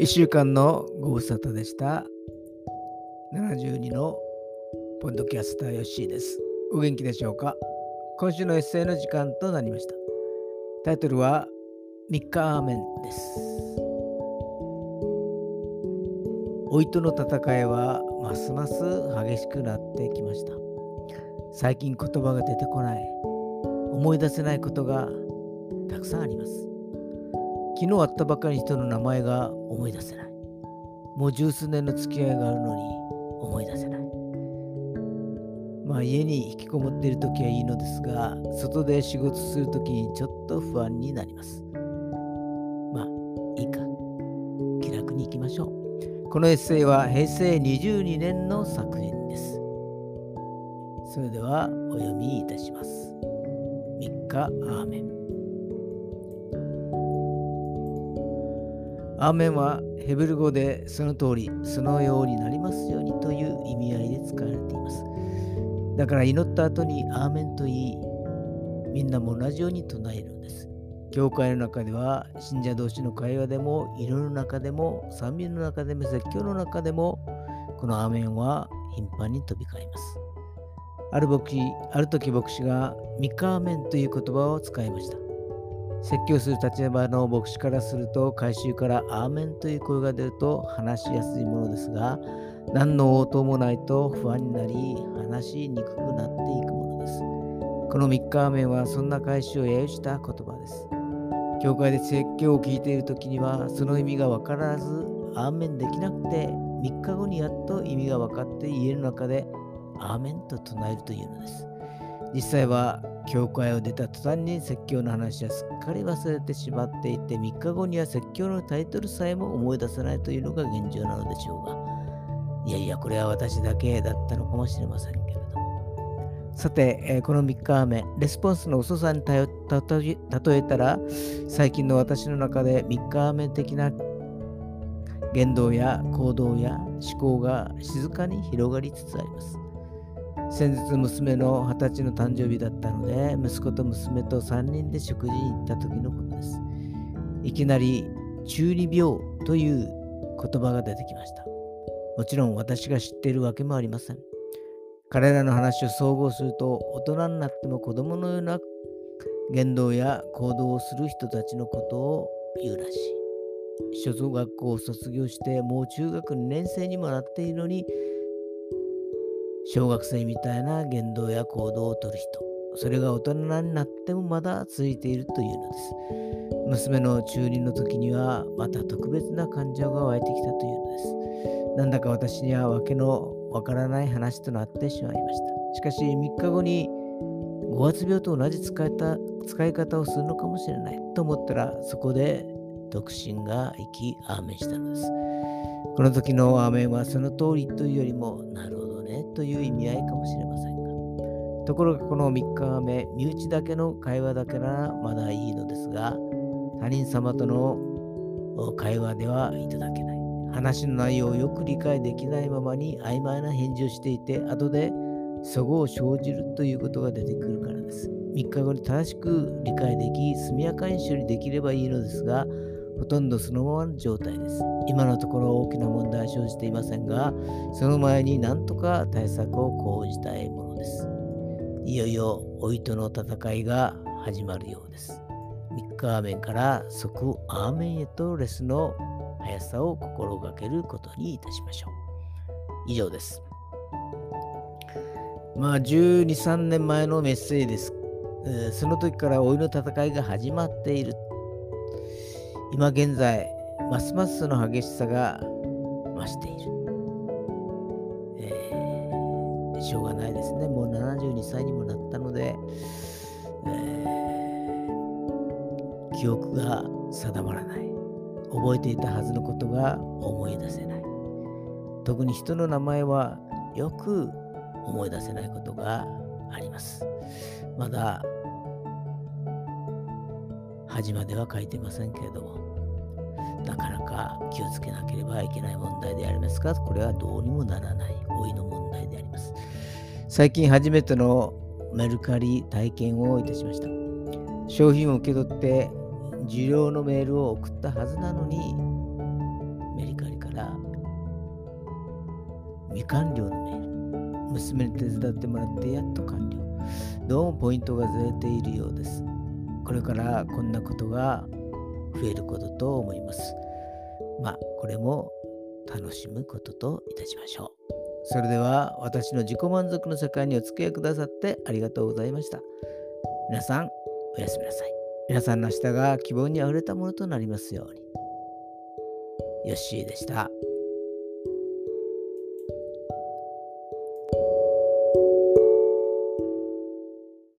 1週間のご無沙汰でした。72のポッドキャスターヨッシーです。お元気でしょうか？今週のエッセイの時間となりました。タイトルは3日アーメンです。老いとの戦いはますます激しくなってきました。最近言葉が出てこない、思い出せないことがたくさんあります。昨日会ったばかりの人の名前が思い出せない。もう十数年の付き合いがあるのに思い出せない。まあ家に引きこもっている時はいいのですが、外で仕事する時にちょっと不安になります。まあいいか。気楽に行きましょう。このエッセイは平成22年の作品です。それではお読みいたします。3日アーメン。アーメンはヘブル語でその通り、そのようになりますようにという意味合いで使われています。だから祈った後にアーメンと言い、みんなも同じように唱えるのです。教会の中では信者同士の会話でも、祈りの中でも、賛美の中でも、説教の中でも、このアーメンは頻繁に飛び交います。ある牧師、ある時牧師がミカーメンという言葉を使いました。説教する立場の牧師からすると、改宗からアーメンという声が出ると話しやすいものですが、何の応答もないと不安になり、話しにくくなっていくものです。この3日アーメンはそんな改宗を揶揄した言葉です。教会で説教を聞いている時には、その意味が分からず、アーメンできなくて、3日後にやっと意味が分かって家の中で、アーメンと唱えるというのです。実際は教会を出た途端に説教の話はすっかり忘れてしまっていて3日後には説教のタイトルさえも思い出せないというのが現状なのでしょうが。いやいやこれは私だけだったのかもしれませんけれども。さて、え、この3日目レスポンスの遅さに例えたら最近の私の中で3日目的な言動や行動や思考が静かに広がりつつあります。先日娘の20歳の誕生日だったので、息子と娘と3人で食事に行った時のことです。いきなり中二病という言葉が出てきました。もちろん私が知っているわけもありません。彼らの話を総合すると、大人になっても子供のような言動や行動をする人たちのことを言うらしい。初等学校を卒業してもう中学2年生にもなっているのに小学生みたいな言動や行動をとる人、それが大人になってもまだ続いているというのです。娘の中二の時にはまた特別な感情が湧いてきたというのです。なんだか私には訳のわからない話となってしまいました。しかし3日後に五月病と同じ使いた使い方をするのかもしれないと思ったらそこで独身が生きアーメンしたのです。この時のアーメンはその通りというよりもなるほどねという意味合いかもしれませんが、ところがこの3日目、身内だけの会話だけならまだいいのですが、他人様との会話ではいただけない。話の内容をよく理解できないままに曖昧な返事をしていて、後でそごを生じるということが出てくるからです。3日後に正しく理解でき、速やかに処理できればいいのですが、ほとんどそのままの状態です。今のところ大きな問題は生じていませんが、その前になんとか対策を講じたいものです。いよいよ老いとの戦いが始まるようです。3日アーメンから即アーメンへとレスの速さを心がけることにいたしましょう。以上です。まあ、12、3年前のメッセージです。その時から老いの戦いが始まっている今現在、ますますその激しさが増している。えー、しょうがないですね。もう72歳にもなったので、えー、記憶が定まらない。覚えていたはずのことが思い出せない。特に人の名前はよく思い出せないことがあります。まだ端までは書いてませんけれども。なかなか気をつけなければいけない問題でありますがこれはどうにもならない老いの問題であります。最近初めてのメルカリ体験をいたしました。商品を受け取って受領のメールを送ったはずなのにメルカリから未完了のメール娘に手伝ってもらってやっと完了。どうもポイントがずれているようです。これからこんなことが増えることと思います。まあ、これも楽しむことといたしましょう。それでは私の自己満足の世界にお付き合いくださってありがとうございました。皆さん、おやすみなさい。皆さんの明日が希望にあふれたものとなりますように。ヨッシーでした。